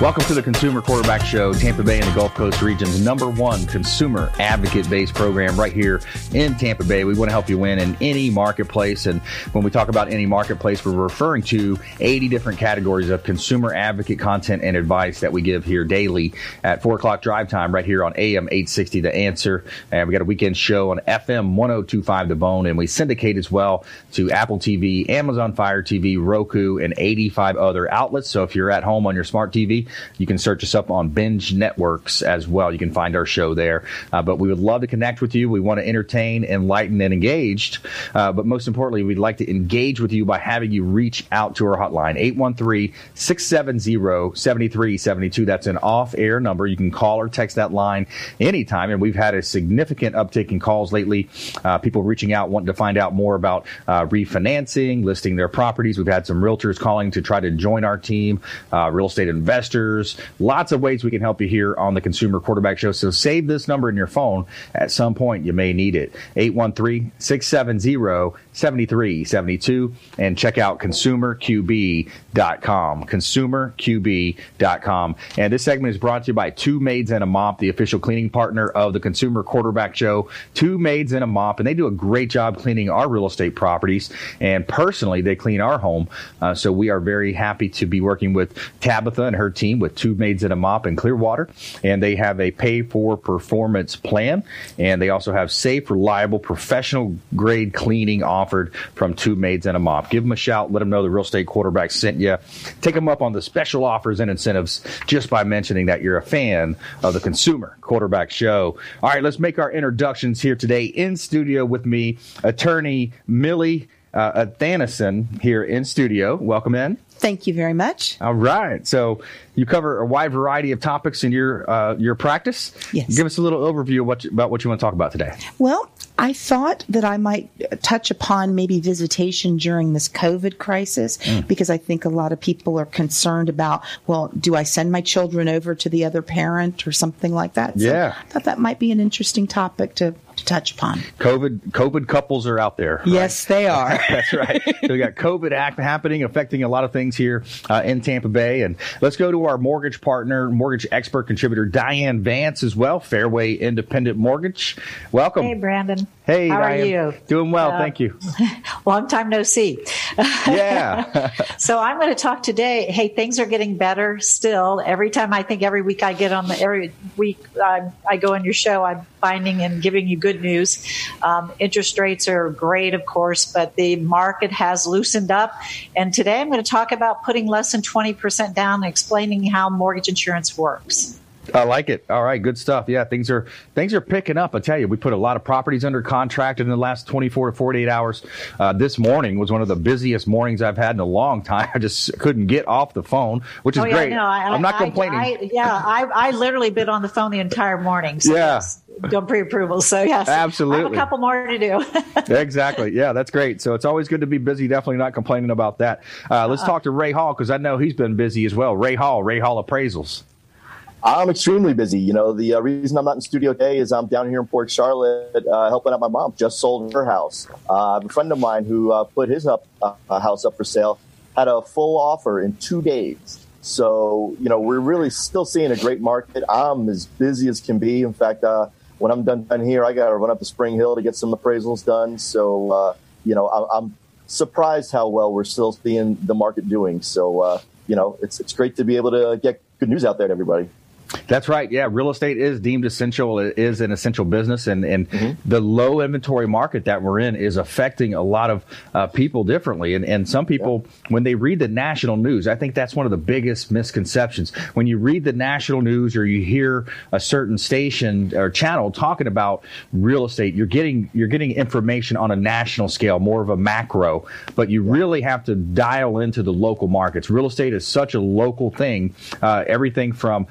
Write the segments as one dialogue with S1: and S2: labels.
S1: Welcome to the Consumer Quarterback Show, Tampa Bay and the Gulf Coast region's number one consumer advocate based program right here in Tampa Bay. We want to help you win in any marketplace. And when we talk about any marketplace, we're referring to 80 different categories of consumer advocate content and advice that we give here daily at 4 o'clock drive time right here on AM 860 The Answer. And we got a weekend show on FM 1025 The Bone. And we syndicate as well to Apple TV, Amazon Fire TV, Roku, and 85 other outlets. So if you're at home on your smart TV, you can search us up on Binge Networks as well. You can find our show there. Uh, but we would love to connect with you. We want to entertain, enlighten, and engaged. Uh, but most importantly, we'd like to engage with you by having you reach out to our hotline, 813 670 7372. That's an off air number. You can call or text that line anytime. And we've had a significant uptick in calls lately. Uh, people reaching out wanting to find out more about uh, refinancing, listing their properties. We've had some realtors calling to try to join our team, uh, real estate investors Lots of ways we can help you here on the Consumer Quarterback Show. So save this number in your phone. At some point, you may need it. 813 670 7372 and check out consumerqb.com. Consumerqb.com. And this segment is brought to you by Two Maids and a Mop, the official cleaning partner of the Consumer Quarterback Show. Two Maids and a Mop, and they do a great job cleaning our real estate properties. And personally, they clean our home. Uh, so we are very happy to be working with Tabitha and her team with Two Maids and a Mop in Clearwater. And they have a pay for performance plan. And they also have safe, reliable, professional grade cleaning offered from Two Maids and a Mop. Give them a shout. Let them know the real estate quarterback sent you. Take them up on the special offers and incentives just by mentioning that you're a fan of the Consumer Quarterback Show. All right, let's make our introductions here today in studio with me, attorney Millie uh, here in studio. Welcome in.
S2: Thank you very much.
S1: All right. So you cover a wide variety of topics in your uh, your practice.
S2: Yes.
S1: Give us a little overview of what you, about what you want to talk about today.
S2: Well, I thought that I might touch upon maybe visitation during this COVID crisis mm. because I think a lot of people are concerned about, well, do I send my children over to the other parent or something like that?
S1: So yeah.
S2: I thought that might be an interesting topic to to touch upon.
S1: COVID COVID couples are out there. Right?
S2: Yes, they are.
S1: That's right. so we got COVID act happening, affecting a lot of things here uh, in Tampa Bay. And let's go to our mortgage partner, mortgage expert contributor Diane Vance as well, Fairway Independent Mortgage. Welcome.
S3: Hey, Brandon.
S1: Hey,
S3: how
S1: Diane.
S3: are you?
S1: Doing well, uh, thank you.
S3: Long time no see.
S1: Yeah.
S3: so I'm going to talk today. Hey, things are getting better still. Every time I think every week I get on the every week I, I go on your show, I'm finding and giving you good news. Um, interest rates are great, of course, but the market has loosened up. And today I'm going to talk about putting less than 20% down and explaining how mortgage insurance works.
S1: I like it. All right, good stuff. Yeah, things are things are picking up. I tell you, we put a lot of properties under contract in the last 24 to 48 hours. Uh, this morning was one of the busiest mornings I've had in a long time. I just couldn't get off the phone, which is
S3: oh, yeah,
S1: great.
S3: No, I,
S1: am not complaining.
S3: I, yeah, I, I literally been on the phone the entire morning. So
S1: yeah.
S3: Yes done pre-approval. So yes,
S1: absolutely.
S3: I have a couple more to do.
S1: exactly. Yeah, that's great. So it's always good to be busy. Definitely not complaining about that. Uh, let's uh, talk to Ray Hall because I know he's been busy as well. Ray Hall, Ray Hall Appraisals.
S4: I'm extremely busy. You know, the uh, reason I'm not in studio today is I'm down here in Port Charlotte uh, helping out my mom. Just sold her house. Uh, a friend of mine who uh, put his up, uh, house up for sale, had a full offer in two days. So, you know, we're really still seeing a great market. I'm as busy as can be. In fact, uh, when I'm done, done here, I got to run up to Spring Hill to get some appraisals done. So, you know, I, am surprised how well we're still seeing the market doing. So, you know, it's, it's great to be able to get good news out there to everybody.
S1: That's right. Yeah, real estate is deemed essential. It is an essential business, and and mm-hmm. the low inventory market that we're in is affecting a lot of uh, people differently. And and some people, yeah. when they read the national news, I think that's one of the biggest misconceptions. When you read the national news or you hear a certain station or channel talking about real estate, you're getting you're getting information on a national scale, more of a macro. But you yeah. really have to dial into the local markets. Real estate is such a local thing. Uh, everything from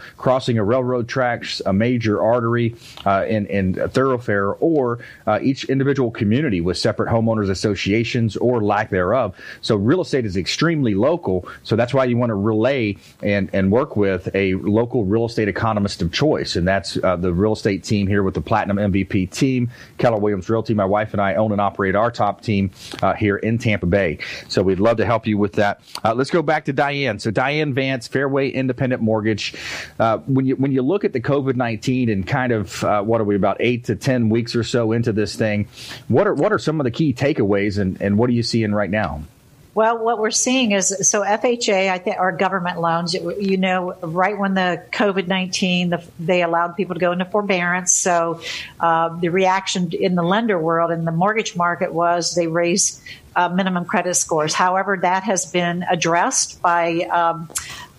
S1: crossing a railroad tracks, a major artery, uh, a thoroughfare, or uh, each individual community with separate homeowners associations or lack thereof. So real estate is extremely local. So that's why you want to relay and, and work with a local real estate economist of choice. And that's uh, the real estate team here with the Platinum MVP team, Keller Williams Realty. My wife and I own and operate our top team uh, here in Tampa Bay. So we'd love to help you with that. Uh, let's go back to Diane. So Diane Vance, Fairway Independent Mortgage. Uh, when you when you look at the COVID nineteen and kind of uh, what are we about eight to ten weeks or so into this thing, what are what are some of the key takeaways and, and what are you seeing right now?
S3: Well, what we're seeing is so FHA, I think, are government loans. You know, right when the COVID nineteen, the, they allowed people to go into forbearance. So uh, the reaction in the lender world in the mortgage market was they raised uh, minimum credit scores. However, that has been addressed by um,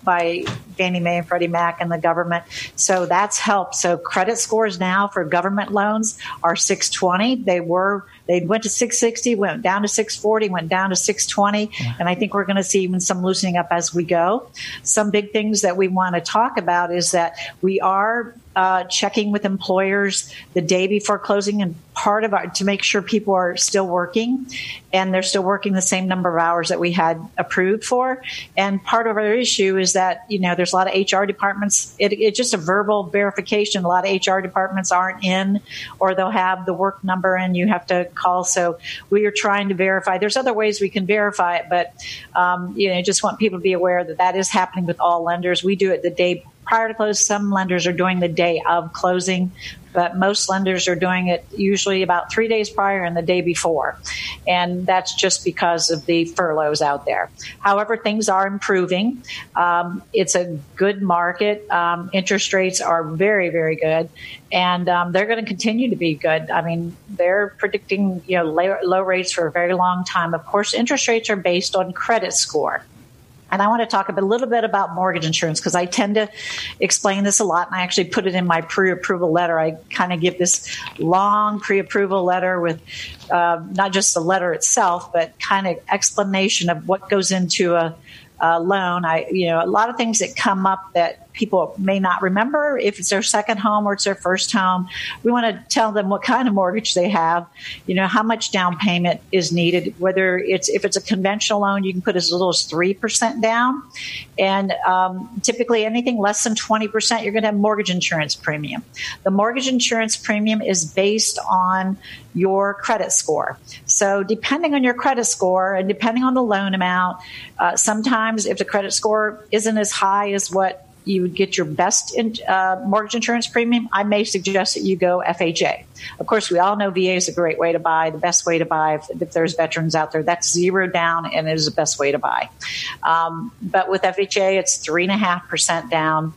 S3: by Fannie Mae and Freddie Mac and the government. So that's helped. So credit scores now for government loans are 620. They were they went to 660, went down to 640, went down to 620, and I think we're going to see even some loosening up as we go. Some big things that we want to talk about is that we are uh, checking with employers the day before closing and part of our to make sure people are still working and they're still working the same number of hours that we had approved for. And part of our issue is that you know there's a lot of hr departments. It, it's just a verbal verification. A lot of hr departments aren't in or they'll have the work number and you have to call. So we are trying to verify. There's other ways we can verify it but um, you know just want people to be aware that that is happening with all lenders. We do it the day prior to close. Some lenders are doing the day of closing, but most lenders are doing it usually about three days prior and the day before. And that's just because of the furloughs out there. However, things are improving. Um, it's a good market. Um, interest rates are very, very good. And um, they're going to continue to be good. I mean, they're predicting you know low, low rates for a very long time. Of course, interest rates are based on credit score. And I want to talk a, little bit about mortgage insurance because I tend to explain this a lot. And I actually put it in my pre approval letter. I kind of give this long pre approval letter with uh, not just the letter itself, but kind of explanation of what goes into a, a loan. I, you know, a lot of things that come up that people may not remember if it's their second home or it's their first home. We want to tell them what kind of mortgage they have, you know, how much down payment is needed, whether it's, if it's a conventional loan, you can put as little as 3% down. And um, typically anything less than 20%, you're going to have mortgage insurance premium. The mortgage insurance premium is based on your credit score. So depending on your credit score and depending on the loan amount, uh, sometimes if the credit score isn't as high as what you would get your best in, uh, mortgage insurance premium, I may suggest that you go FHA. Of course, we all know VA is a great way to buy, the best way to buy. If, if there's veterans out there, that's zero down and it is the best way to buy. Um, but with FHA, it's three and a half percent down.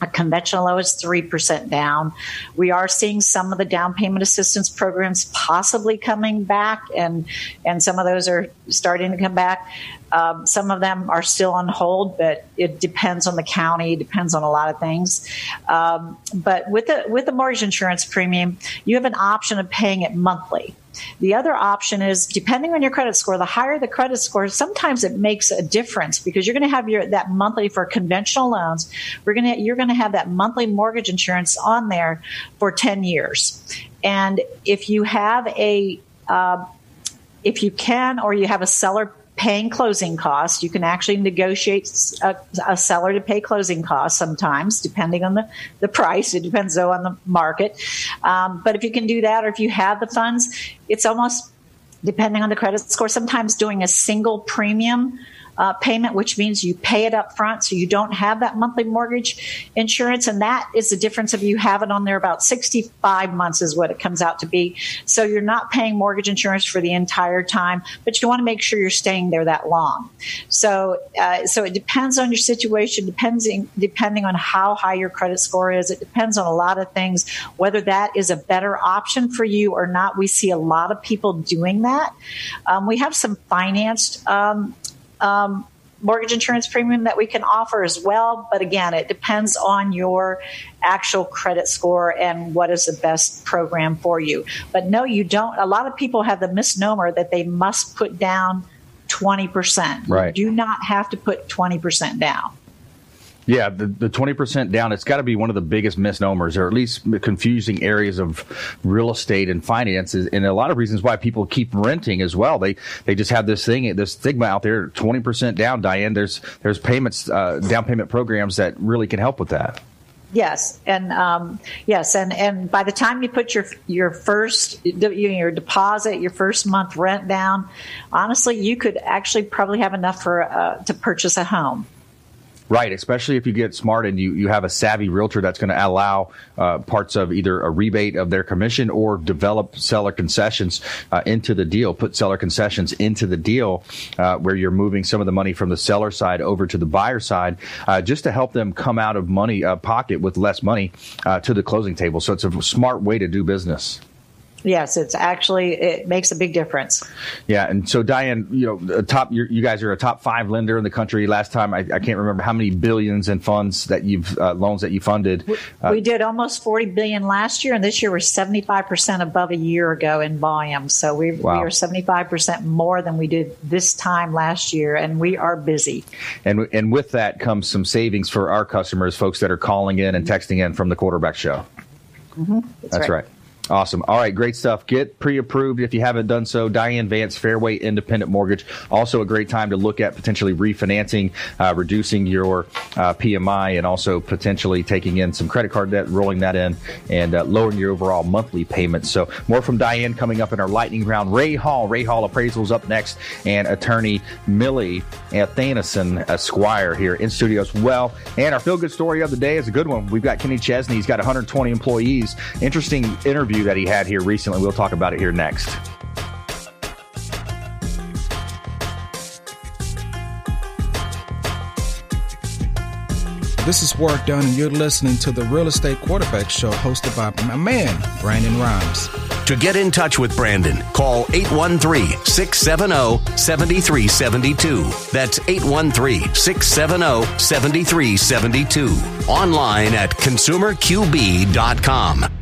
S3: A conventional low is 3% down. We are seeing some of the down payment assistance programs possibly coming back, and, and some of those are starting to come back. Um, some of them are still on hold, but it depends on the county, depends on a lot of things. Um, but with the with the mortgage insurance premium, you have an option of paying it monthly. The other option is depending on your credit score, the higher the credit score, sometimes it makes a difference because you're going to have your that monthly for conventional loans. We're going to you're going to have that monthly mortgage insurance on there for 10 years. And if you have a uh, if you can or you have a seller paying closing costs. You can actually negotiate a, a, seller to pay closing costs sometimes, depending on the, the price. It depends, though, on the market. Um, but if you can do that, or if you have the funds, it's almost depending on the credit score. Sometimes doing a single premium uh, payment, which means you pay it up front, so you don't have that monthly mortgage insurance, and that is the difference of you have it on there about 65 months is what it comes out to be. So you're not paying mortgage insurance for the entire time, but you want to make sure you're staying there that long. So uh, so it depends on your situation, depends depending on how high your credit score is. It depends on a lot of things, whether that is a better option for you or not. We see a lot of people doing that. Um, we have some financed um, um, mortgage insurance premium that we can offer as well. But again, it depends on your actual credit score and what is the best program for you. But no, you don't. A lot of people have the misnomer that they must put down 20%.
S1: Right.
S3: You do not have to put 20% down.
S1: Yeah, the, the 20% down, it's got to be one of the biggest misnomers or at least confusing areas of real estate and finances. And a lot of reasons why people keep renting as well. They, they just have this thing, this stigma out there, 20% down, Diane. There's, there's payments, uh, down payment programs that really can help with that.
S3: Yes, and um, yes, and and by the time you put your your first your deposit, your first month rent down, honestly, you could actually probably have enough for uh, to purchase a home.
S1: Right, especially if you get smart and you, you have a savvy realtor that's going to allow uh, parts of either a rebate of their commission or develop seller concessions uh, into the deal, put seller concessions into the deal uh, where you're moving some of the money from the seller side over to the buyer side uh, just to help them come out of money uh, pocket with less money uh, to the closing table. So it's a smart way to do business.
S3: Yes, it's actually it makes a big difference.
S1: Yeah, and so Diane, you know, top you guys are a top five lender in the country. Last time I, I can't remember how many billions in funds that you've uh, loans that you funded.
S3: We, uh, we, did almost forty billion last year, and this year we're seventy five percent above a year ago in volume. So we wow. we are seventy five percent more than we did this time last year, and we are busy.
S1: And and with that comes some savings for our customers, folks that are calling in and texting in from the quarterback show.
S3: Mm-hmm. That's,
S1: That's right. right. Awesome. All right, great stuff. Get pre-approved if you haven't done so. Diane Vance, Fairway Independent Mortgage. Also a great time to look at potentially refinancing, uh, reducing your uh, PMI, and also potentially taking in some credit card debt, rolling that in, and uh, lowering your overall monthly payments. So more from Diane coming up in our lightning round. Ray Hall, Ray Hall Appraisals up next, and attorney Millie Athanason Esquire here in studio as well. And our feel-good story of the day is a good one. We've got Kenny Chesney. He's got 120 employees. Interesting interview interview that he had here recently. We'll talk about it here next.
S5: This is Work Done, and you're listening to the Real Estate Quarterback Show hosted by my man, Brandon Rhymes.
S6: To get in touch with Brandon, call 813 670 7372. That's 813 670 7372. Online at consumerqb.com.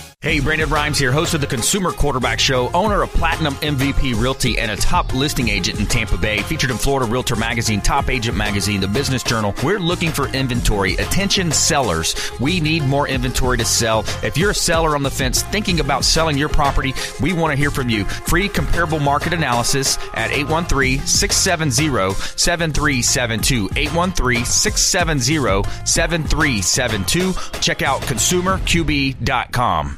S7: Hey, Brandon Rhymes here, host of the Consumer Quarterback Show, owner of Platinum MVP Realty, and a top listing agent in Tampa Bay, featured in Florida Realtor Magazine, Top Agent Magazine, The Business Journal. We're looking for inventory. Attention sellers. We need more inventory to sell. If you're a seller on the fence thinking about selling your property, we want to hear from you. Free comparable market analysis at 813-670-7372. 813-670-7372. Check out consumerqb.com.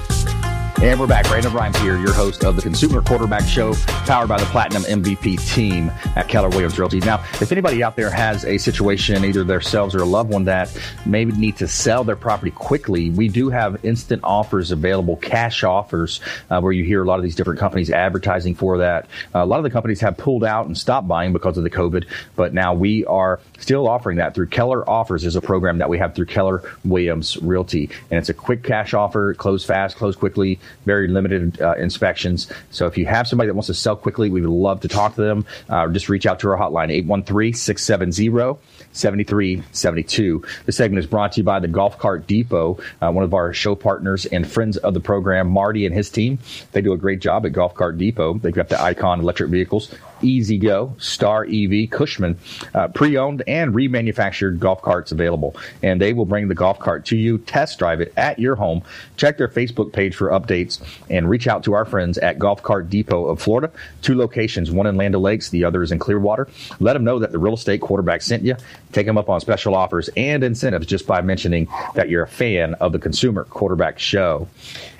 S1: And we're back. Brandon Rhymes here, your host of the Consumer Quarterback Show, powered by the Platinum MVP team at Keller Williams Realty. Now, if anybody out there has a situation, either themselves or a loved one that maybe need to sell their property quickly, we do have instant offers available, cash offers, uh, where you hear a lot of these different companies advertising for that. Uh, a lot of the companies have pulled out and stopped buying because of the COVID, but now we are still offering that through Keller Offers is a program that we have through Keller Williams Realty. And it's a quick cash offer, close fast, close quickly very limited uh, inspections. So if you have somebody that wants to sell quickly, we would love to talk to them. Uh, just reach out to our hotline, 813-670-7372. This segment is brought to you by the Golf Cart Depot, uh, one of our show partners and friends of the program, Marty and his team. They do a great job at Golf Cart Depot. They've got the Icon electric vehicles E-Z-GO, Star EV, Cushman, uh, pre-owned and remanufactured golf carts available. And they will bring the golf cart to you, test drive it at your home, check their Facebook page for updates, and reach out to our friends at Golf Cart Depot of Florida. Two locations, one in Land Lakes, the other is in Clearwater. Let them know that the real estate quarterback sent you. Take them up on special offers and incentives just by mentioning that you're a fan of the Consumer Quarterback Show.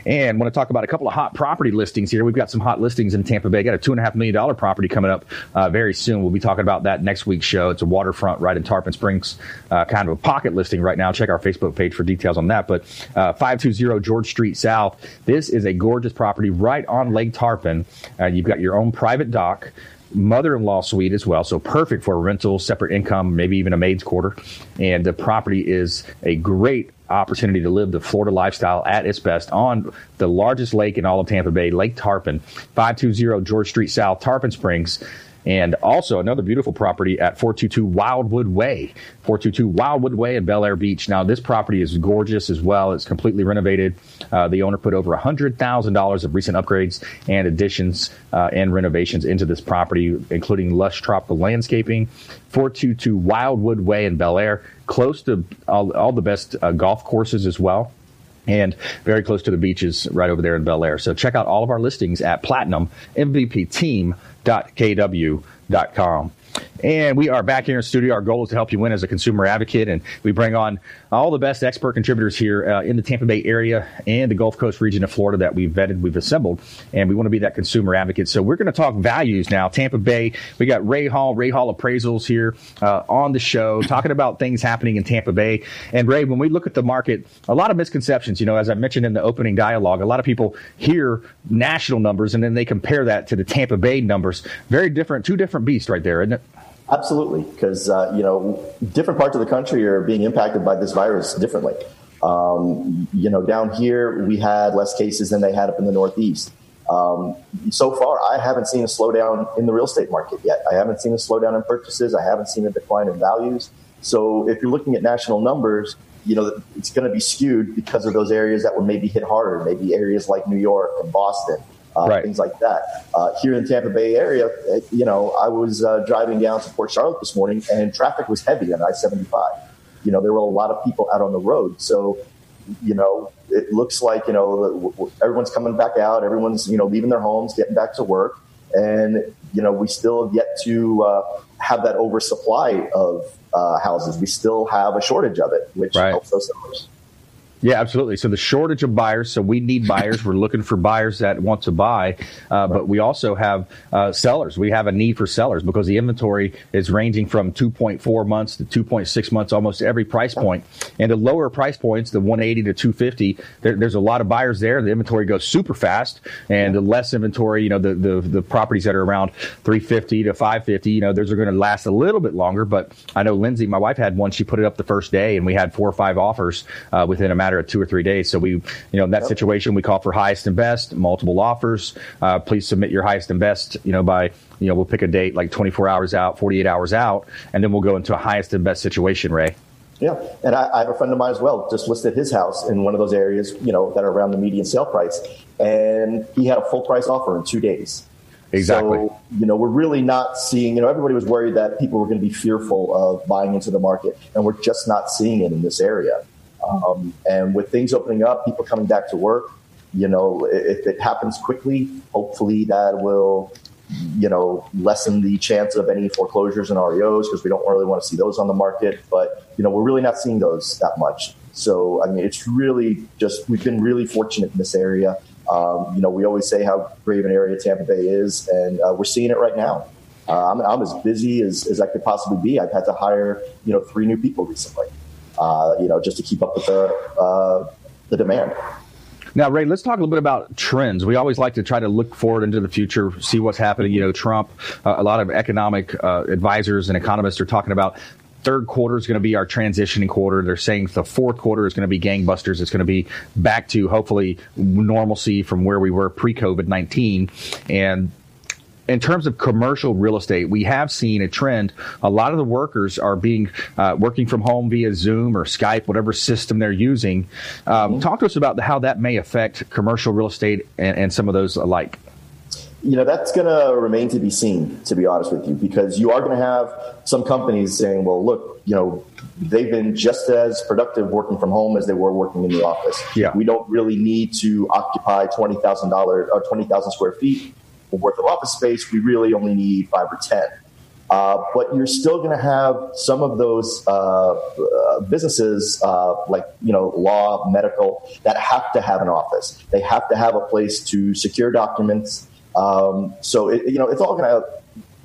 S1: And want to talk about a couple of hot property listings here. We've got some hot listings in Tampa Bay. Got a two and a half million dollar property coming up uh, very soon. We'll be talking about that next week's show. It's a waterfront right in Tarpon Springs, uh, kind of a pocket listing right now. Check our Facebook page for details on that. But uh, 520 George Street South. This is a gorgeous property right on Lake Tarpon. Uh, you've got your own private dock mother-in-law suite as well, so perfect for rental, separate income, maybe even a maid's quarter. And the property is a great opportunity to live the Florida lifestyle at its best on the largest lake in all of Tampa Bay, Lake Tarpon, 520 George Street South, Tarpon Springs. And also another beautiful property at 422 Wildwood Way, 422 Wildwood Way in Belleair Beach. Now, this property is gorgeous as well. It's completely renovated. Uh, the owner put over $100,000 of recent upgrades and additions uh, and renovations into this property, including lush tropical landscaping. 422 Wildwood Way in Belleair, close to all, all the best uh, golf courses as well and very close to the beaches right over there in Belleair. So check out all of our listings at platinummvpteam.kw.com. And we are back here in studio. Our goal is to help you win as a consumer advocate, and we bring on all the best expert contributors here uh, in the Tampa Bay area and the Gulf Coast region of Florida that we've vetted, we've assembled, and we want to be that consumer advocate. So we're going to talk values now. Tampa Bay, we got Ray Hall, Ray Hall Appraisals here uh, on the show, talking about things happening in Tampa Bay. And Ray, when we look at the market, a lot of misconceptions. You know, as I mentioned in the opening dialogue, a lot of people hear national numbers and then they compare that to the Tampa Bay numbers. Very different, two different beasts right there, isn't it?
S4: Absolutely, because uh, you know different parts of the country are being impacted by this virus differently. Um, you know, down here we had less cases than they had up in the Northeast. Um, so far, I haven't seen a slowdown in the real estate market yet. I haven't seen a slowdown in purchases. I haven't seen a decline in values. So, if you're looking at national numbers, you know it's going to be skewed because of those areas that were maybe hit harder, maybe areas like New York and Boston uh, right. things like that. Uh, here in the Tampa Bay area, uh, you know, I was uh, driving down to Port Charlotte this morning, and traffic was heavy on I-75. You know, there were a lot of people out on the road, so you know, it looks like you know everyone's coming back out, everyone's you know leaving their homes, getting back to work, and you know we still have yet to uh, have that oversupply of uh, houses. We still have a shortage of it, which right. helps those numbers.
S1: Yeah, absolutely. So the shortage of buyers. So we need buyers. We're looking for buyers that want to buy, uh, but we also have uh, sellers. We have a need for sellers because the inventory is ranging from 2.4 months to 2.6 months, almost every price point. And the lower price points, the 180 to 250, there, there's a lot of buyers there. The inventory goes super fast, and the less inventory, you know, the the, the properties that are around 350 to 550, you know, those are going to last a little bit longer. But I know Lindsay, my wife, had one. She put it up the first day, and we had four or five offers uh, within a matter matter of two or three days. So we, you know, in that yep. situation, we call for highest and best, multiple offers. Uh, please submit your highest and best, you know, by, you know, we'll pick a date like 24 hours out, 48 hours out, and then we'll go into a highest and best situation, Ray.
S4: Yeah, and I, I, have a friend of mine as well. Just listed his house in one of those areas, you know, that are around the median sale price, and he had a full price offer in two days.
S1: Exactly.
S4: So, you know, we're really not seeing. You know, everybody was worried that people were going to be fearful of buying into the market, and we're just not seeing it in this area. Um, and with things opening up, people coming back to work, you know, if it happens quickly, hopefully that will, you know, lessen the chance of any foreclosures and REOs because we don't really want to see those on the market. But, you know, we're really not seeing those that much. So, I mean, it's really just, we've been really fortunate in this area. Um, you know, we always say how great of an area Tampa Bay is, and uh, we're seeing it right now. Uh, I'm, I'm, as busy as, as I could possibly be. I've had to hire, you know, three new people recently uh, you know, just to keep up with the uh, the demand.
S1: Now, Ray, let's talk a little bit about trends. We always like to try to look forward into the future, see what's happening. You know, Trump, uh, a lot of economic uh, advisors and economists are talking about third quarter is going to be our transitioning quarter. They're saying the fourth quarter is going to be gangbusters. It's going to be back to hopefully normalcy from where we were pre COVID 19. And in terms of commercial real estate, we have seen a trend. A lot of the workers are being uh, working from home via Zoom or Skype, whatever system they're using. Um, mm-hmm. Talk to us about how that may affect commercial real estate and, and some of those alike.
S4: you know, that's going to remain to be seen, to be honest with you, because you are going to have some companies saying, well, look, you know, they've been just as productive working from home as they were working in the office.
S1: Yeah.
S4: We don't really need to occupy $20,000 or 20,000 square feet worth of office space. We really only need five or 10. Uh, but you're still going to have some of those uh, uh, businesses, uh, like you know, law, medical, that have to have an office. They have to have a place to secure documents. Um, so it, you know, it's all going to,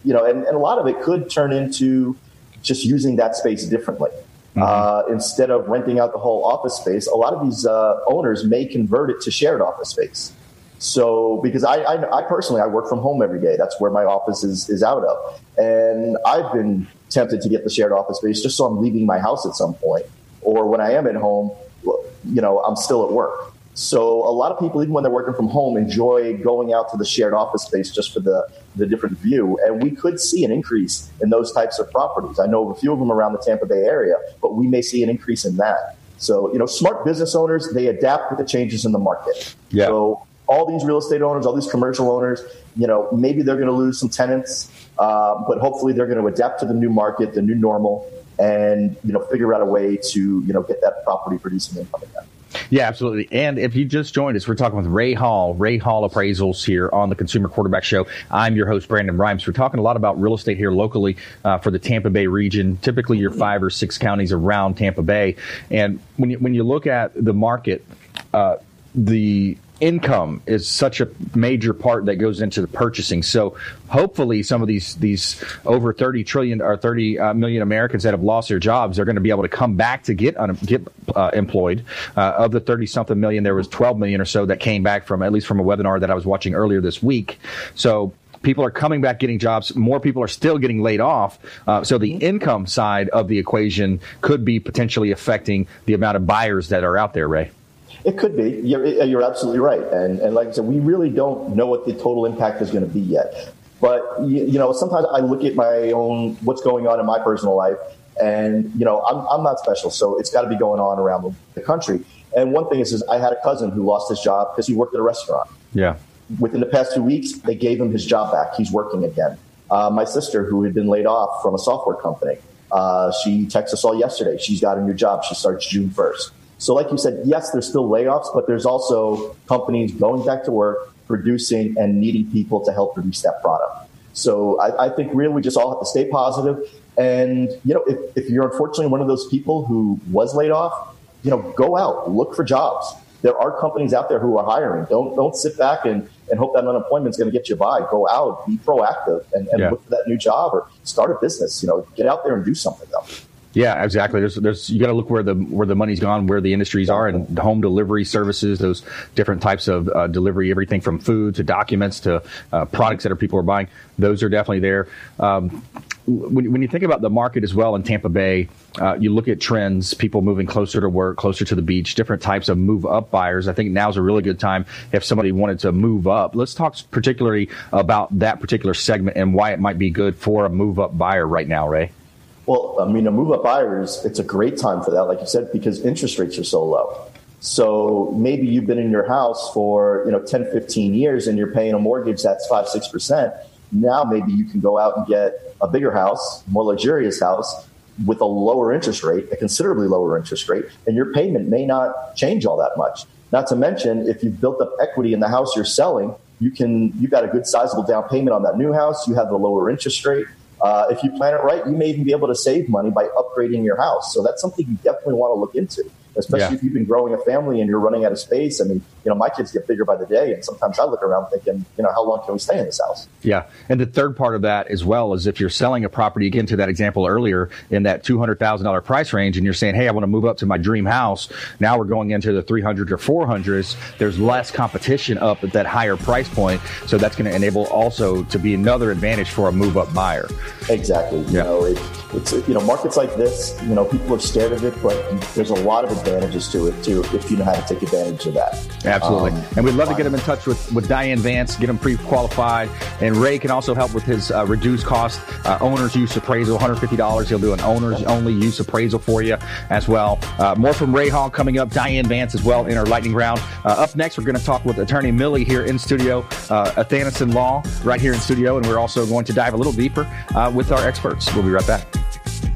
S4: you know, and, and, a lot of it could turn into just using that space differently. Mm-hmm. Uh, instead of renting out the whole office space, a lot of these owners may convert it to shared office space. So, because I, I, I, personally, I work from home every day. That's where my office is, is out of. And I've been tempted to get the shared office space just so I'm leaving my house at some point. Or when I am at home, you know, I'm still at work. So a lot of people, even when they're working from home, enjoy going out to the shared office space just for the, the different view. And we could see an increase in those types of properties. I know of a few of them around the Tampa Bay area, but we may see an increase in that. So, you know, smart business owners, they adapt with the changes in the market.
S1: Yeah.
S4: So all these real estate owners, all these commercial owners, you know, maybe they're going to lose some tenants, uh, but hopefully they're going to adapt to the new market, the new normal, and you know, figure out a way to you know get that property producing income again.
S1: Yeah, absolutely. And if you just joined us, we're talking with Ray Hall, Ray Hall Appraisals here on the Consumer Quarterback Show. I'm your host, Brandon Rhymes. We're talking a lot about real estate here locally uh, for the Tampa Bay region, typically your five or six counties around Tampa Bay. And when you, when you look at the market, uh, the income is such a major part that goes into the purchasing. So hopefully, some of these these over thirty trillion or thirty uh, million Americans that have lost their jobs are going to be able to come back to get un- get uh, employed. Uh, of the thirty something million, there was twelve million or so that came back from at least from a webinar that I was watching earlier this week. So people are coming back getting jobs. More people are still getting laid off. Uh, so the income side of the equation could be potentially affecting the amount of buyers that are out there, Ray.
S4: It could be. You're, you're absolutely right. And, and like I said, we really don't know what the total impact is going to be yet. But, you, you, know, sometimes I look at my own, what's going on in my personal life, and, you know, I'm, I'm not special, so it's got to be going on around the, the country. And one thing is, is I had a cousin who lost his job because he worked at a restaurant.
S1: Yeah.
S4: Within the past two weeks, they gave him his job back. He's working again. Uh, my sister, who had been laid off from a software company, uh, she texted us all yesterday. She's got a new job. She starts June 1st. So, like you said, yes, there's still layoffs, but there's also companies going back to work, producing, and needing people to help produce that product. So, I, I think really we just all have to stay positive. And, you know, if, if you're unfortunately one of those people who was laid off, you know, go out, look for jobs. There are companies out there who are hiring. Don't don't sit back and, and hope that unemployment is going to get you by. Go out, be proactive, and, and yeah. look for that new job or start a business. You know, get out there and do something though.
S1: Yeah, exactly. There's, there's, you got to look where the where the money's gone, where the industries are, and home delivery services, those different types of uh, delivery, everything from food to documents to uh, products that are people are buying. Those are definitely there. Um, when, when you think about the market as well in Tampa Bay, uh, you look at trends, people moving closer to work, closer to the beach, different types of move up buyers. I think now's a really good time if somebody wanted to move up. Let's talk particularly about that particular segment and why it might be good for a move up buyer right now, Ray.
S4: Well, I mean, a move up buyers, it's a great time for that, like you said, because interest rates are so low. So maybe you've been in your house for, you know, 10, 15 years and you're paying a mortgage that's five, 6%. Now maybe you can go out and get a bigger house, more luxurious house with a lower interest rate, a considerably lower interest rate, and your payment may not change all that much. Not to mention, if you've built up equity in the house you're selling, you can, you've got a good sizable down payment on that new house. You have the lower interest rate. Uh, if you plan it right, you may even be able to save money by upgrading your house. So that's something you definitely want to look into especially yeah. if you've been growing a family and you're running out of space. I mean, you know, my kids get bigger by the day, and sometimes I look around thinking, you know, how long can we stay in this house?
S1: Yeah, and the third part of that as well is if you're selling a property, again to that example earlier, in that two hundred thousand dollar price range, and you're saying, hey, I want to move up to my dream house. Now we're going into the three hundred or four hundreds. There's less competition up at that higher price point, so that's going to enable also to be another advantage for a move up buyer.
S4: Exactly. You yeah. know, it, it's you know markets like this. You know, people are scared of it, but there's a lot of advantages to it too if you know how to take advantage of that.
S1: Absolutely. Um, and we'd love to get him in touch with, with Diane Vance, get him pre-qualified. And Ray can also help with his uh, reduced cost uh, owner's use appraisal, $150. He'll do an owner's only use appraisal for you as well. Uh, more from Ray Hall coming up, Diane Vance as well in our lightning round. Uh, up next, we're going to talk with attorney Millie here in studio, uh, Athanason Law right here in studio. And we're also going to dive a little deeper uh, with our experts. We'll be right back.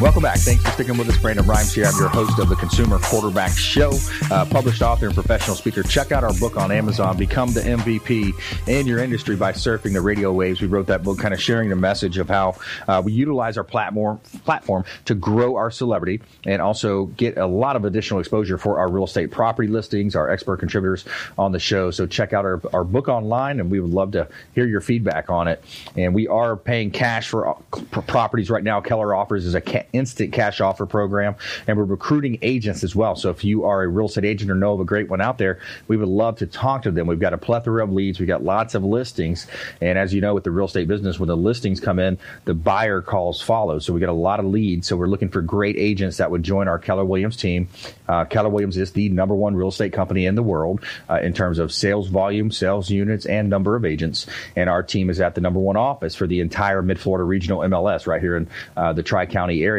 S1: Welcome back. Thanks for sticking with us. Brandon Rhymes here. I'm your host of the Consumer Quarterback Show, uh, published author and professional speaker. Check out our book on Amazon, Become the MVP in Your Industry by Surfing the Radio Waves. We wrote that book kind of sharing the message of how uh, we utilize our platform, platform to grow our celebrity and also get a lot of additional exposure for our real estate property listings, our expert contributors on the show. So check out our, our book online and we would love to hear your feedback on it. And we are paying cash for, uh, properties right now. Keller offers is a instant cash offer program, and we're recruiting agents as well. So if you are a real estate agent or know of a great one out there, we would love to talk to them. We've got a plethora of leads, we've got lots of listings, and as you know, with the real estate business, when the listings come in, the buyer calls follow. So we get a lot of leads. So we're looking for great agents that would join our Keller Williams team. Uh, Keller Williams is the number one real estate company in the world uh, in terms of sales volume, sales units, and number of agents. And our team is at the number one office for the entire My Florida Regional MLS right here in uh, the Tri County area.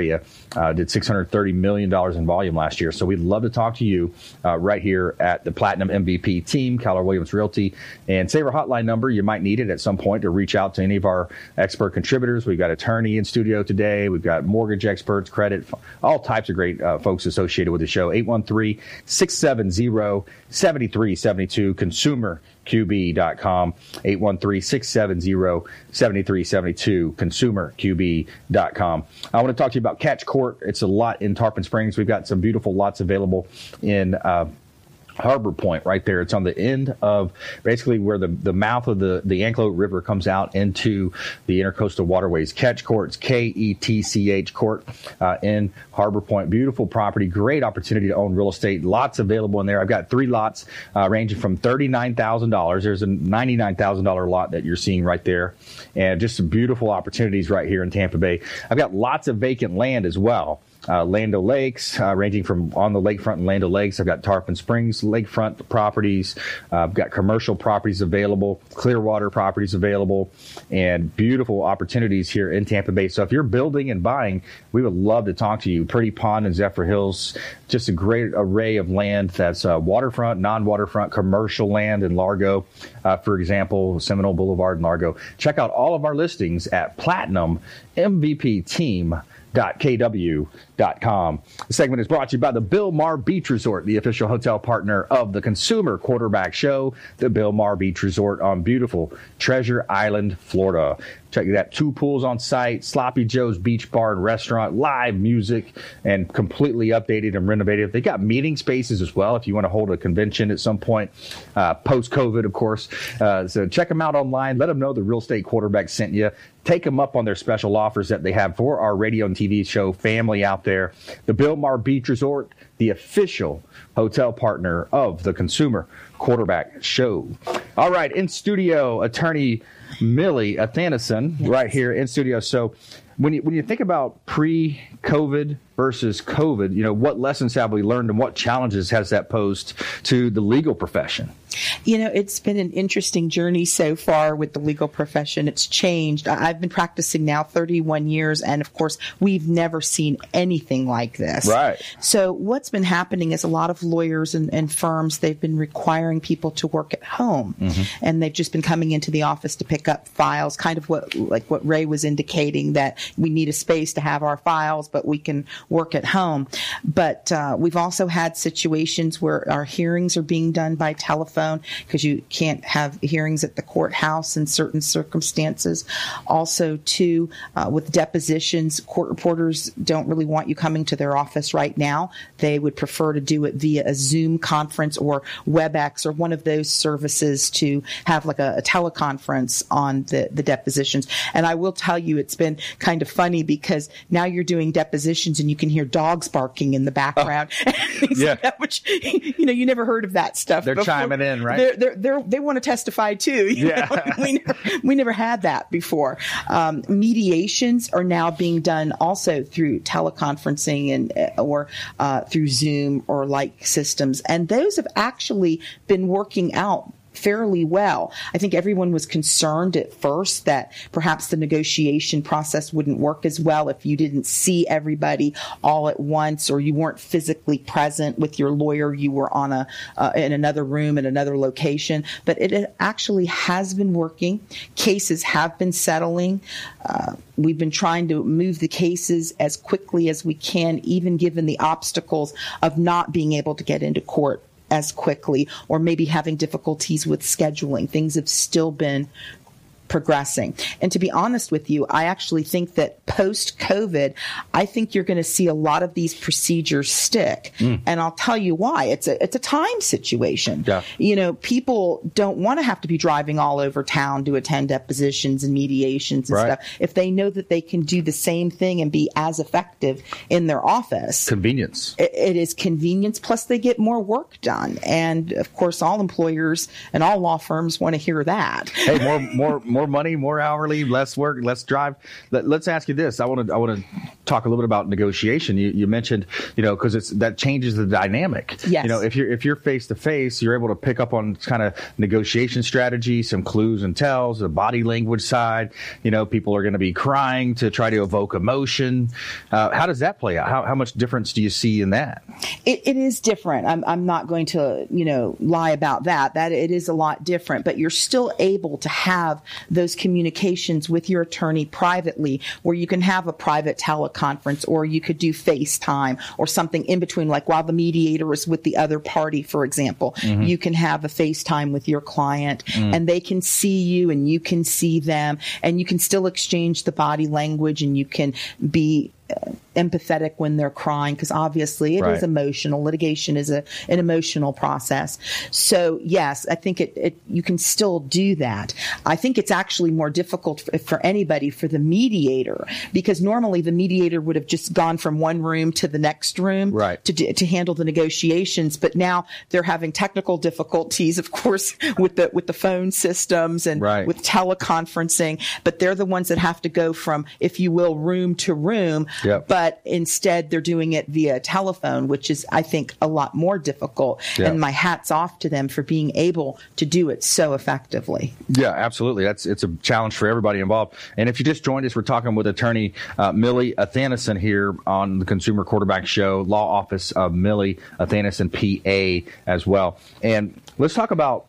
S1: Uh, did $630 million in volume last year. So we'd love to talk to you uh, right here at the Platinum MVP team, Keller Williams Realty. And save our hotline number. You might need it at some point to reach out to any of our expert contributors. We've got attorney in studio today. We've got mortgage experts, credit, all types of great uh, folks associated with the show. 813 670 7372 Consumer QB.com, 813-670-7372, consumerqb.com. I want to talk to you about Ketch Court. It's a lot in Tarpon Springs. We've got some beautiful lots available in uh, Harbor Point right there. It's on the end of basically where the, the mouth of the, the Anclote River comes out into the intercoastal waterways. Ketch Courts, K E T C H Court uh, in Harbor Point. Beautiful property, great opportunity to own real estate. Lots available in there. I've got three lots uh, ranging from $39,000. There's a $99,000 lot that you're seeing right there. And just some beautiful opportunities right here in Tampa Bay. I've got lots of vacant land as well uh, Land O' Lakes, uh, ranging from on the lakefront and Land O' Lakes. I've got Tarpon Springs lakefront properties. Uh, I've got commercial properties available, Clearwater properties available, and beautiful opportunities here in Tampa Bay. So if you're building and buying, we would love to talk to you. Pretty Pond and Zephyrhills, just a great array of land that's uh, waterfront, non-waterfront, commercial land in Largo, uh, for example, Seminole Boulevard in Largo. Check out all of our listings at Platinum MVP Team www.kw.com. The segment is brought to you by the Bilmar Beach Resort, the official hotel partner of the Consumer Quarterback Show, the Bilmar Beach Resort on beautiful Treasure Island, Florida. Check that two pools on site, Sloppy Joe's Beach Bar and Restaurant, live music, and completely updated and renovated. They got meeting spaces as well if you want to hold a convention at some point, uh, post COVID, of course. Uh, so check them out online. Let them know the real estate quarterback sent you. Take them up on their special offers that they have for our radio and TV show family out there. The Bilmar Beach Resort, the official hotel partner of the Consumer Quarterback Show. All right, in studio, attorney Millie Athanason yes. right here in studio. So when you when you think about pre-COVID versus COVID, you know what lessons have we learned, and what challenges has that posed to the legal profession?
S2: You know, it's been an interesting journey so far with the legal profession. It's changed. I've been practicing now 31 years, and of course, we've never seen anything like this.
S1: Right.
S2: So, what's been happening is a lot of lawyers and, and firms, they've been requiring people to work at home, mm-hmm. and they've just been coming into the office to pick up files, kind of what, like what Ray was indicating, that we need a space to have our files, but we can work at home. But uh, we've also had situations where our hearings are being done by telephone because you can't have hearings at the courthouse in certain circumstances. Also, too, uh, with depositions, court reporters don't really want you coming to their office right now. They would prefer to do it via a Zoom conference or WebEx or one of those services to have like a, a teleconference on the, the depositions. And I will tell you, it's been kind of funny because now you're doing depositions and you can hear dogs barking in the background. Things
S1: Yeah.
S2: like that, which, you know, you never heard of that stuff.
S1: They're
S2: before.
S1: chiming in, right?
S2: They're, they're, they're, they want to testify too. you
S1: Yeah.
S2: know? we, never, we never had that before. Um, mediations are now being done also through teleconferencing and uh, or uh, through Zoom or like systems, and those have actually been working out fairly well. I think everyone was concerned at first that perhaps the negotiation process wouldn't work as well if you didn't see everybody all at once or you weren't physically present with your lawyer. You were on a uh, in another room in another location. But it, actually has been working. Cases have been settling. Uh, we've been trying to move the cases as quickly as we can, even given the obstacles of not being able to get into court as quickly or maybe having difficulties with scheduling. Things have still been progressing. And to be honest with you, I actually think that post COVID, I think you're going to see a lot of these procedures stick. Hmm. And I'll tell you why. It's a it's a time situation.
S1: Yeah.
S2: You know, people don't want to have to be driving all over town to attend depositions and mediations and
S1: Right.
S2: stuff. If they know that they can do the same thing and be as effective in their office,
S1: Convenience.
S2: it, it is convenience plus they get more work done and of course all employers and all law firms want to hear that
S1: hey, more more more money, more hourly, less work, less drive. Let, us ask you this. I want to I want to talk a little bit about negotiation. You, you mentioned, you know, because it's that changes the dynamic.
S2: Yes.
S1: You know, if you're if you're face to face, you're able to pick up on kind of negotiation strategy, some clues and tells, the body language side. You know, people are going to be crying to try to evoke emotion. Uh, how does that play out? How how much difference do you see in that?
S2: it, it is different I'm, I'm not going to you know lie about that that it is a lot different but you're still able to have those communications with your attorney privately where you can have a private teleconference or you could do FaceTime or something in between like while the mediator is with the other party for example. Mm-hmm. You can have a FaceTime with your client mm. and they can see you and you can see them and you can still exchange the body language and you can be empathetic when they're crying because obviously it is
S1: Right.
S2: emotional litigation is a an emotional process so yes i think it, it you can still do that i think it's actually more difficult for, for anybody for the mediator because normally the mediator would have just gone from one room to the next room
S1: Right.
S2: to to handle the negotiations but now they're having technical difficulties of course with the with the phone systems and
S1: Right.
S2: with teleconferencing but they're the ones that have to go from if you will room to room
S1: Yep.
S2: but instead they're doing it via telephone, which is, I think, a lot more difficult.
S1: Yeah.
S2: And my hat's off to them for being able to do it so effectively.
S1: Yeah, absolutely. That's it's a challenge for everybody involved. And if you just joined us, we're talking with attorney uh, Millie Athanason here on the Consumer Quarterback Show, law office of Millie Athanason, PA, as well. And let's talk about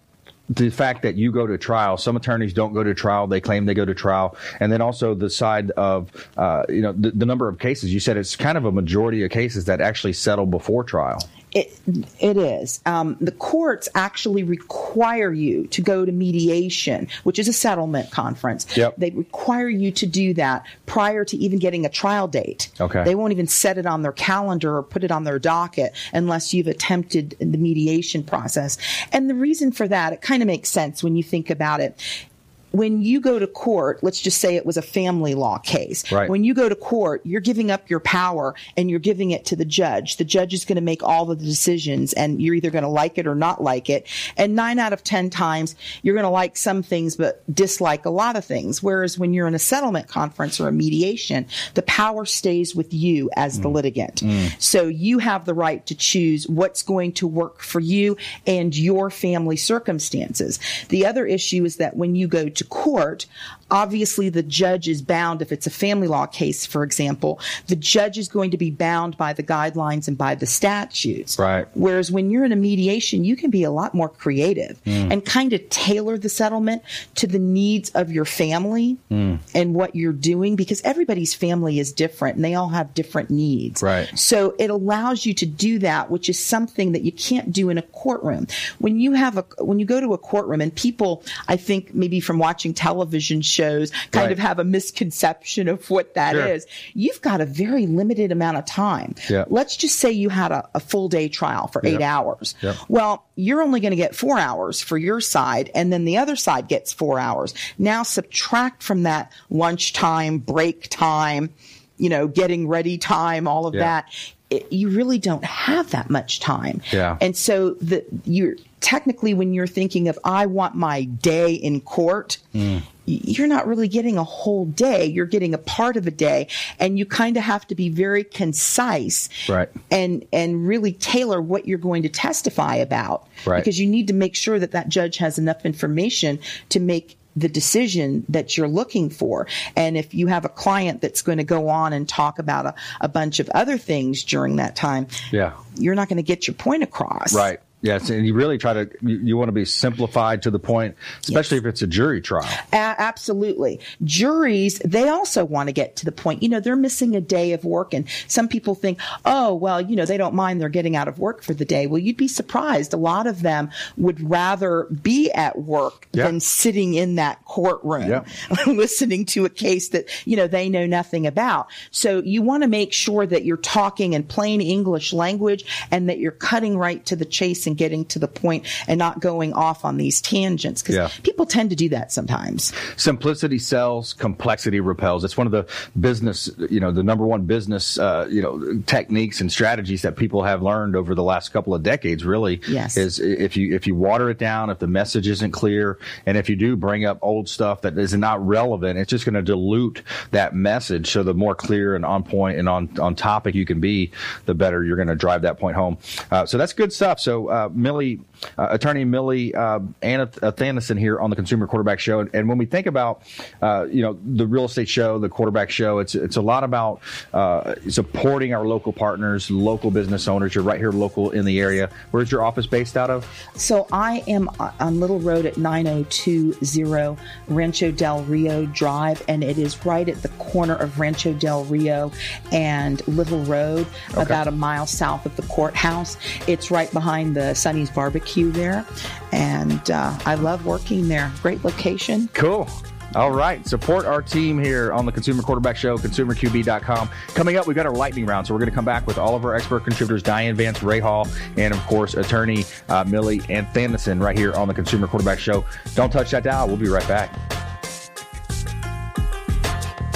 S1: the fact that you go to trial. Some attorneys don't go to trial; they claim they go to trial, and then also the side of uh, you know the, the number of cases. You said it's kind of a majority of cases that actually settle before trial.
S2: It, it is. Um, the courts actually require you to go to mediation, which is a settlement conference.
S1: Yep.
S2: They require you to do that prior to even getting a trial date.
S1: Okay.
S2: They won't even set it on their calendar or put it on their docket unless you've attempted the mediation process. And the reason for that, it kind of makes sense when you think about it when you go to court, let's just say it was a family law case.
S1: Right.
S2: When you go to court, you're giving up your power and you're giving it to the judge. The judge is going to make all of the decisions and you're either going to like it or not like it. And nine out of 10 times, you're going to like some things but dislike a lot of things. Whereas when you're in a settlement conference or a mediation, the power stays with you as the mm. litigant. Mm. So you have the right to choose what's going to work for you and your family circumstances. The other issue is that when you go to court, obviously the judge is bound if it's a family law case for example the judge is going to be bound by the guidelines and by the statutes.
S1: Right.
S2: whereas when you're in a mediation you can be a lot more creative hmm. and kind of tailor the settlement to the needs of your family hmm. and what you're doing because everybody's family is different and they all have different needs.
S1: Right.
S2: so it allows you to do that which is something that you can't do in a courtroom. When you have a when you go to a courtroom and people i think maybe from watching television shows kind
S1: Right.
S2: of have a misconception of what that is.
S1: Sure.
S2: you've got a very limited amount of time
S1: Yeah.
S2: let's just say you had a, a full day trial for eight hours well you're only going to get four hours for your side and then the other side gets four hours now subtract from that lunchtime break time you know getting ready time all of that it, you really don't have that much time.
S1: Yeah.
S2: And so the you're technically when you're thinking of I want my day in court,
S1: Mm.
S2: You're not really getting a whole day. You're getting a part of a day and you kind of have to be very concise
S1: Right.
S2: and and really tailor what you're going to testify about
S1: Right.
S2: because you need to make sure that that judge has enough information to make the decision that you're looking for. And if you have a client that's going to go on and talk about a, a bunch of other things during that time,
S1: Yeah.
S2: you're not going to get your point across.
S1: Right. Yes, and you really try to you, you want to be simplified to the point, especially if it's a jury trial.
S2: A- absolutely. Juries, they also want to get to the point. You know, they're missing a day of work, and some people think, oh, well, you know, they don't mind they're getting out of work for the day. Well, you'd be surprised. A lot of them would rather be at work
S1: Yeah.
S2: than sitting in that courtroom
S1: Yeah.
S2: listening to a case that, you know, they know nothing about. So you want to make sure that you're talking in plain English language and that you're cutting right to the chase and getting to the point and not going off on these tangents because
S1: Yeah.
S2: people tend to do that sometimes.
S1: Simplicity sells, complexity repels. It's one of the business, you know, the number one business, uh, you know, techniques and strategies that people have learned over the last couple of decades. Really,
S2: Yes.
S1: is if you if you water it down, if the message isn't clear, and if you do bring up old stuff that is not relevant, it's just going to dilute that message. So the more clear and on point and on on topic you can be, the better you're going to drive that point home. Uh, so that's good stuff. So uh, Millie, uh, attorney Millie uh, Athanason here on the Consumer Quarterback Show, and, and when we think about uh, you know the real estate show, the quarterback show, it's it's a lot about uh, supporting our local partners, local business owners. You're right here, local in the area. Where's your office based out of?
S2: So I am on Little Road at 9020 Rancho Del Rio Drive, and it is right at the corner of Rancho Del Rio and Little Road, about a mile south of the courthouse. It's right behind the Sonny's Barbecue there, and uh, I love working there. Great location.
S1: Cool. All right. Support our team here on the Consumer Quarterback Show, consumerqb.com. Coming up, we've got our lightning round. So we're going to come back with all of our expert contributors, Diane Vance, Ray Hall, and of course, attorney uh, Millie Athanason right here on the Consumer Quarterback Show. Don't touch that dial. We'll be right back.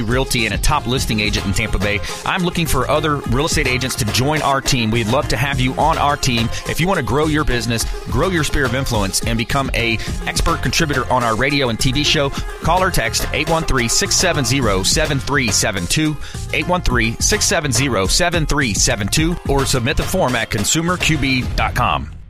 S7: Realty and a top listing agent in Tampa Bay. I'm looking for other real estate agents to join our team. We'd love to have you on our team. If you want to grow your business, grow your sphere of influence, and become a expert contributor on our radio and TV show, call or text 813-670-7372, 813-670-7372, or submit the form at consumerqb.com.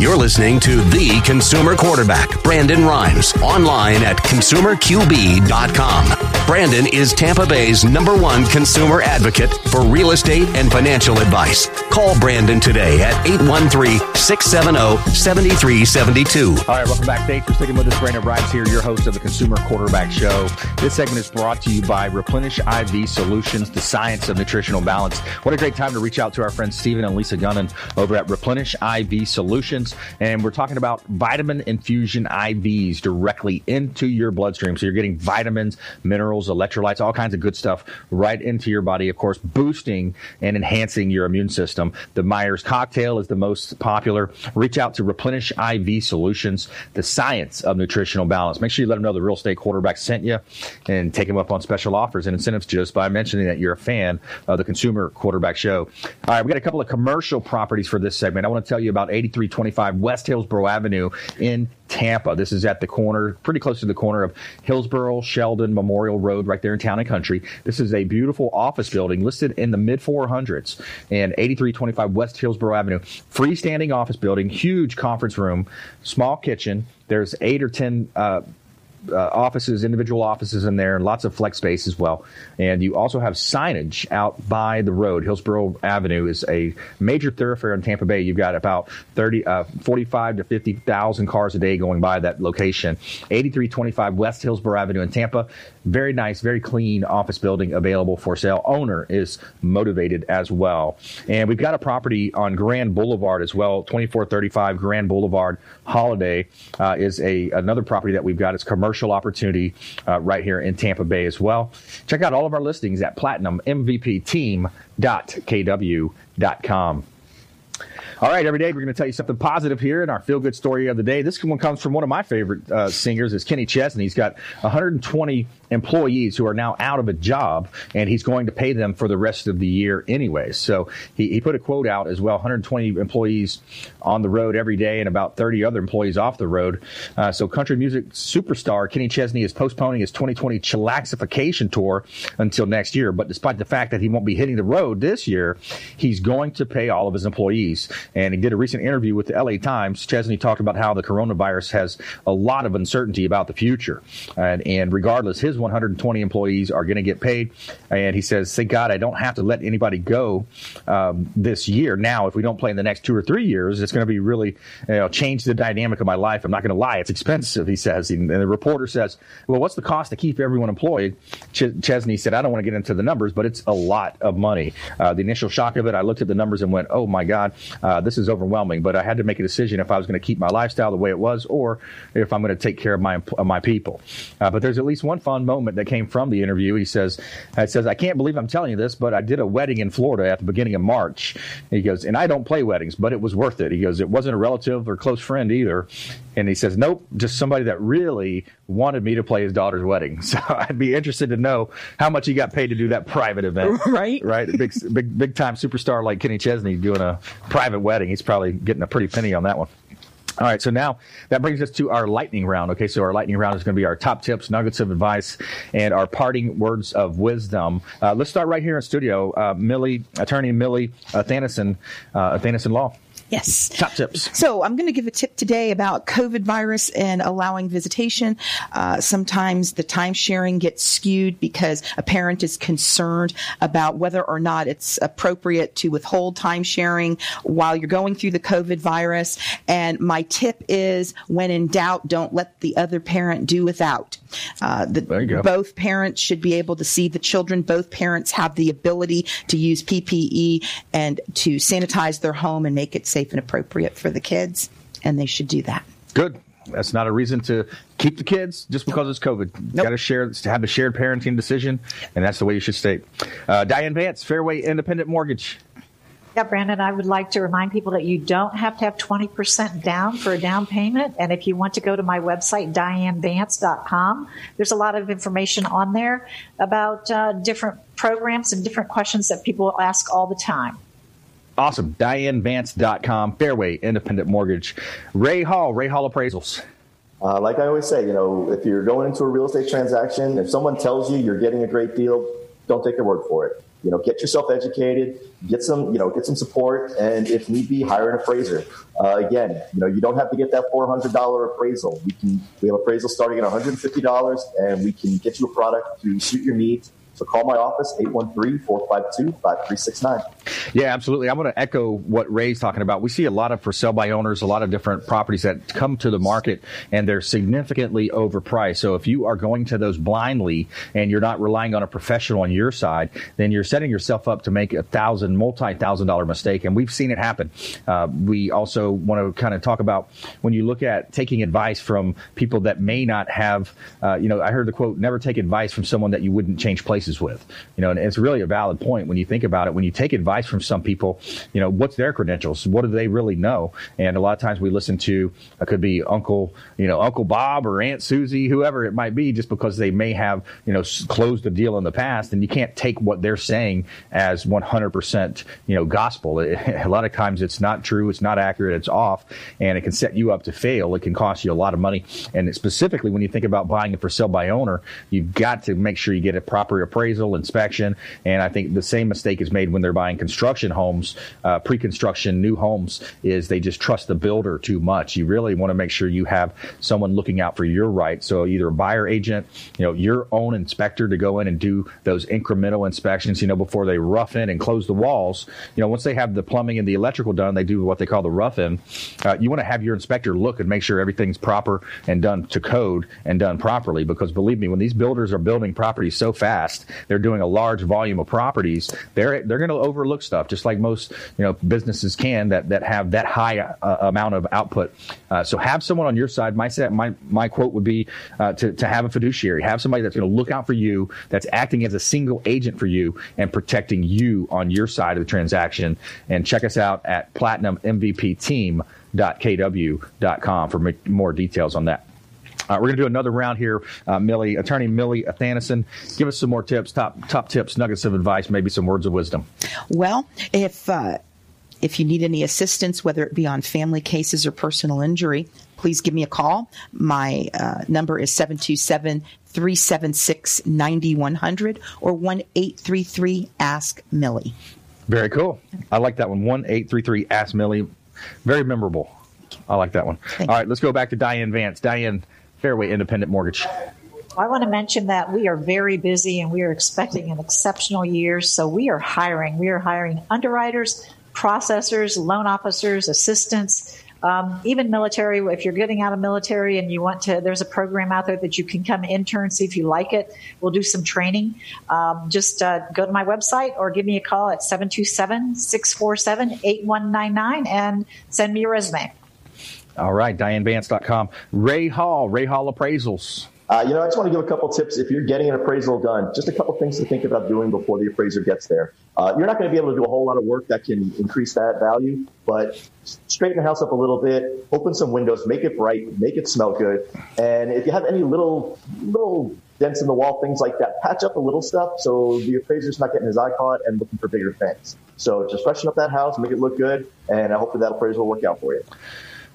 S6: You're listening to the consumer quarterback, Brandon Rhimes, online at consumerqb.com. Brandon is Tampa Bay's number one consumer advocate for real estate and financial advice. Call Brandon today at 813 670 7372.
S1: All right, welcome back. Thanks for sticking with us. Brandon Rhimes here, your host of the Consumer Quarterback Show. This segment is brought to you by Replenish IV Solutions, the science of nutritional balance. What a great time to reach out to our friends Stephen and Lisa Gunnan over at Replenish IV Solutions. And we're talking about vitamin infusion IVs directly into your bloodstream. So you're getting vitamins, minerals, electrolytes, all kinds of good stuff right into your body. Of course, boosting and enhancing your immune system. The Myers cocktail is the most popular. Reach out to Replenish IV Solutions, the science of nutritional balance. Make sure you let them know the real estate quarterback sent you and take them up on special offers and incentives just by mentioning that you're a fan of the Consumer Quarterback Show. All right, we got a couple of commercial properties for this segment. I want to tell you about 8325 West Hillsborough Avenue in Tampa. This is at the corner, pretty close to the corner of Hillsborough, Sheldon, Memorial Road, right there in Town and Country. This is a beautiful office building listed in the mid 400s and 8325 West Hillsborough Avenue. Freestanding office building, huge conference room, small kitchen. There's eight or 10 uh, uh, offices, individual offices in there, and lots of flex space as well. And you also have signage out by the road. Hillsborough Avenue is a major thoroughfare in Tampa Bay. You've got about 30, uh, 45 to 50,000 cars a day going by that location. 8325 West Hillsborough Avenue in Tampa. Very nice, very clean office building available for sale. Owner is motivated as well. And we've got a property on Grand Boulevard as well, 2435 Grand Boulevard. Holiday uh, is a another property that we've got. It's commercial opportunity uh, right here in Tampa Bay as well. Check out all of our listings at platinummvpteam.kw.com. All right, every day we're going to tell you something positive here in our feel good story of the day. This one comes from one of my favorite uh, singers, is Kenny Chesney. He's got 120 employees who are now out of a job, and he's going to pay them for the rest of the year anyway. So he, he put a quote out as well 120 employees on the road every day and about 30 other employees off the road. Uh, so country music superstar Kenny Chesney is postponing his 2020 chillaxification tour until next year. But despite the fact that he won't be hitting the road this year, he's going to pay all of his employees. And he did a recent interview with the LA Times. Chesney talked about how the coronavirus has a lot of uncertainty about the future. And, and regardless, his 120 employees are going to get paid. And he says, thank God I don't have to let anybody go um, this year. Now, if we don't play in the next two or three years, it's going to be really you know, change the dynamic of my life. I'm not going to lie. It's expensive, he says. And the reporter says, well, what's the cost to keep everyone employed? Ch- Chesney said, I don't want to get into the numbers, but it's a lot of money. Uh, the initial shock of it, I looked at the numbers and went, oh my God, uh, this is overwhelming. But I had to make a decision if I was going to keep my lifestyle the way it was or if I'm going to take care of my, of my people. Uh, but there's at least one fun moment that came from the interview. He says, it says, I can't believe I'm telling you this, but I did a wedding in Florida at the beginning of March. He goes, and I don't play weddings, but it was worth it. He goes, it wasn't a relative or close friend either. And he says, nope, just somebody that really wanted me to play his daughter's wedding. So I'd be interested to know how much he got paid to do that private event.
S2: Right.
S1: Right. Big, big, big time superstar like Kenny Chesney doing a private wedding. He's probably getting a pretty penny on that one. All right, so now that brings us to our lightning round. Okay, so our lightning round is going to be our top tips, nuggets of advice, and our parting words of wisdom. Uh, let's start right here in studio. Uh, Millie, attorney Millie uh, Thanison, uh, Law.
S2: Yes.
S1: Top tips.
S2: So I'm going to give a tip today about COVID virus and allowing visitation. Uh, sometimes the time sharing gets skewed because a parent is concerned about whether or not it's appropriate to withhold time sharing while you're going through the COVID virus. And my tip is when in doubt, don't let the other parent do without. Uh, the,
S1: There you go.
S2: both parents should be able to see the children. Both parents have the ability to use PPE and to sanitize their home and make it safe and appropriate for the kids, and they should do that.
S1: Good. That's not a reason to keep the kids just because it's COVID. Got to share, to have a shared parenting decision, and that's the way you should stay. Uh, Diane Vance, Fairway Independent Mortgage.
S3: Yeah, Brandon, I would like to remind people that you don't have to have 20% down for a down payment. And if you want to go to my website, dianevance.com, there's a lot of information on there about uh, different programs and different questions that people ask all the time.
S1: Awesome. DianeVance.com, Fairway Independent Mortgage. Ray Hall, Ray Hall Appraisals.
S4: Uh, like I always say, you know, if you're going into a real estate transaction, if someone tells you you're getting a great deal, don't take their word for it. You know, get yourself educated, get some, you know, get some support, and if need be, hire an appraiser. Uh, again, you know, you don't have to get that four hundred dollar appraisal. We can we have appraisal starting at one hundred and fifty dollars, and we can get you a product to suit your needs so call my office, 813-452-5369.
S1: Yeah, absolutely. I want to echo what Ray's talking about. We see a lot of for sale by owners, a lot of different properties that come to the market and they're significantly overpriced. So if you are going to those blindly and you're not relying on a professional on your side, then you're setting yourself up to make a thousand, multi-thousand dollar mistake. And we've seen it happen. Uh, we also want to kind of talk about when you look at taking advice from people that may not have, uh, you know, I heard the quote, never take advice from someone that you wouldn't change places with. You know, and it's really a valid point when you think about it. When you take advice from some people, you know, what's their credentials? What do they really know? And a lot of times we listen to it could be Uncle, you know, Uncle Bob or Aunt Susie, whoever it might be, just because they may have, you know, closed a deal in the past, and you can't take what they're saying as 100%, you know, gospel. It, a lot of times it's not true, it's not accurate, it's off, and it can set you up to fail. It can cost you a lot of money, and specifically when you think about buying it for sale by owner, you've got to make sure you get a proper appraisal, inspection, and I think the same mistake is made when they're buying construction homes, uh, pre-construction new homes, is they just trust the builder too much. You really want to make sure you have someone looking out for your rights. So either a buyer agent, you know, your own inspector to go in and do those incremental inspections, you know, before they rough in and close the walls. You know, once they have the plumbing and the electrical done, they do what they call the rough in. Uh, you want to have your inspector look and make sure everything's proper and done to code and done properly. Because believe me, when these builders are building properties so fast, they're doing a large volume of properties, they're they're going to overlook stuff, just like most you know businesses can that that have that high uh, amount of output. Uh, so have someone on your side. My set, my my quote would be uh, to to have a fiduciary, have somebody that's going to look out for you, that's acting as a single agent for you and protecting you on your side of the transaction. And check us out at platinummvpteam.kw.com for more details on that. Uh, we're going to do another round here, uh, Millie, attorney Millie Athanason. Give us some more tips, top top tips, nuggets of advice, maybe some words of wisdom.
S2: Well, if uh, if you need any assistance, whether it be on family cases or personal injury, please give me a call. My uh, number is 727 376 9100 or 1 833 Ask Millie.
S1: Very cool. I like that one. 1 833 Ask Millie. Very memorable. I like that one. Thank All right, let's go back to Diane Vance. Diane, Fairway Independent Mortgage.
S3: I want to mention that we are very busy and we are expecting an exceptional year. So we are hiring. We are hiring underwriters, processors, loan officers, assistants, um, even military. If you're getting out of military and you want to, there's a program out there that you can come intern, see if you like it. We'll do some training. Um, just uh, go to my website or give me a call at 727 647 8199 and send me your resume.
S1: All right, DianeVance.com. Ray Hall, Ray Hall Appraisals.
S4: Uh, you know, I just want to give a couple tips. If you're getting an appraisal done, just a couple things to think about doing before the appraiser gets there. Uh, you're not going to be able to do a whole lot of work that can increase that value, but straighten the house up a little bit, open some windows, make it bright, make it smell good. And if you have any little, little dents in the wall, things like that, patch up the little stuff so the appraiser's not getting his eye caught and looking for bigger things. So just freshen up that house, make it look good, and I hope that appraisal will work out for you.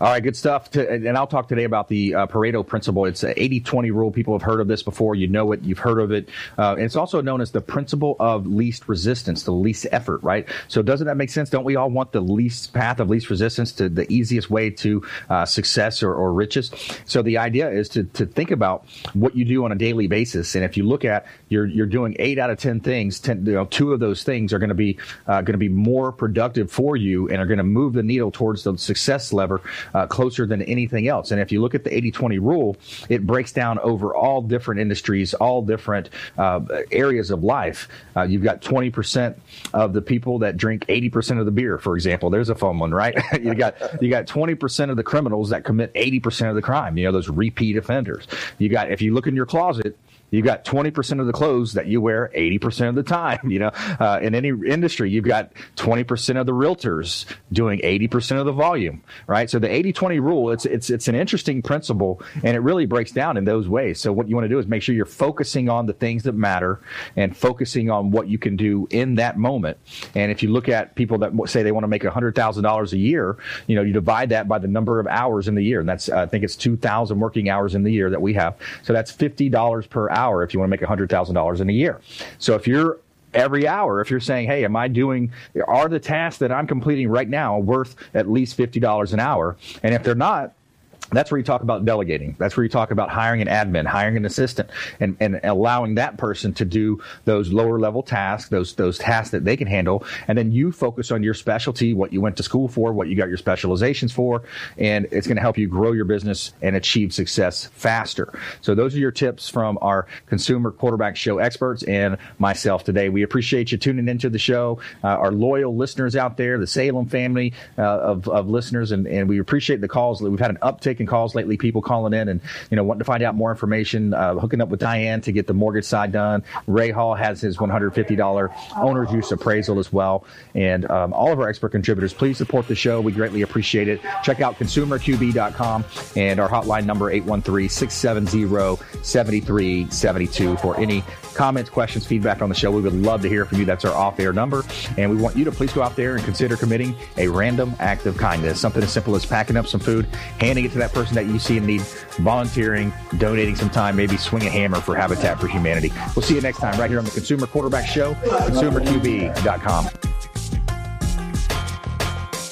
S1: All right, good stuff. To, and I'll talk today about the uh, Pareto principle. It's an 80 20 rule. People have heard of this before. You know it. You've heard of it. Uh, it's also known as the principle of least resistance, the least effort, right? So, doesn't that make sense? Don't we all want the least path of least resistance to the easiest way to uh, success or, or, riches? So, the idea is to, to think about what you do on a daily basis. And if you look at you're, you're doing eight out of 10 things, 10, you know, two of those things are going to be uh, going to be more productive for you and are going to move the needle towards the success lever uh, closer than anything else. And if you look at the 80 20 rule, it breaks down over all different industries, all different uh, areas of life. Uh, you've got 20% of the people that drink 80% of the beer, for example. There's a fun one, right? you got you got 20% of the criminals that commit 80% of the crime. You know, those repeat offenders. You got if you look in your closet, You've got 20% of the clothes that you wear 80% of the time. You know, uh, in any industry, you've got 20% of the realtors doing 80% of the volume, right? So the 80-20 rule, it's, it's, it's an interesting principle and it really breaks down in those ways. So what you want to do is make sure you're focusing on the things that matter and focusing on what you can do in that moment. And if you look at people that say they want to make $100,000 a year, you know, you divide that by the number of hours in the year. And that's, I think it's 2,000 working hours in the year that we have. So that's $50 per hour hour if you want to make $100,000 in a year. So if you're every hour if you're saying, hey, am I doing, are the tasks that I'm completing right now worth at least $50 an hour? And if they're not, that's where you talk about delegating. That's where you talk about hiring an admin, hiring an assistant, and, and allowing that person to do those lower level tasks, those those tasks that they can handle, and then you focus on your specialty, what you went to school for, what you got your specializations for, and it's going to help you grow your business and achieve success faster. So those are your tips from our consumer quarterback show experts and myself today. We appreciate you tuning into the show, uh, our loyal listeners out there, the Salem family uh, of, of listeners, and, and we appreciate the calls. That we've had an uptick in calls lately, people calling in and you know wanting to find out more information, uh, hooking up with Diane to get the mortgage side done. Ray Hall has his $150 owner's use appraisal as well, and um, all of our expert contributors. Please support the show; we greatly appreciate it. Check out consumerqb.com and our hotline number 813-670-7372 for any comments, questions, feedback on the show. We would love to hear from you. That's our off-air number, and we want you to please go out there and consider committing a random act of kindness. Something as simple as packing up some food, handing it to that person that you see in need, volunteering, donating some time, maybe swing a hammer for Habitat for Humanity. We'll see you next time right here on the Consumer Quarterback Show, consumerqb.com.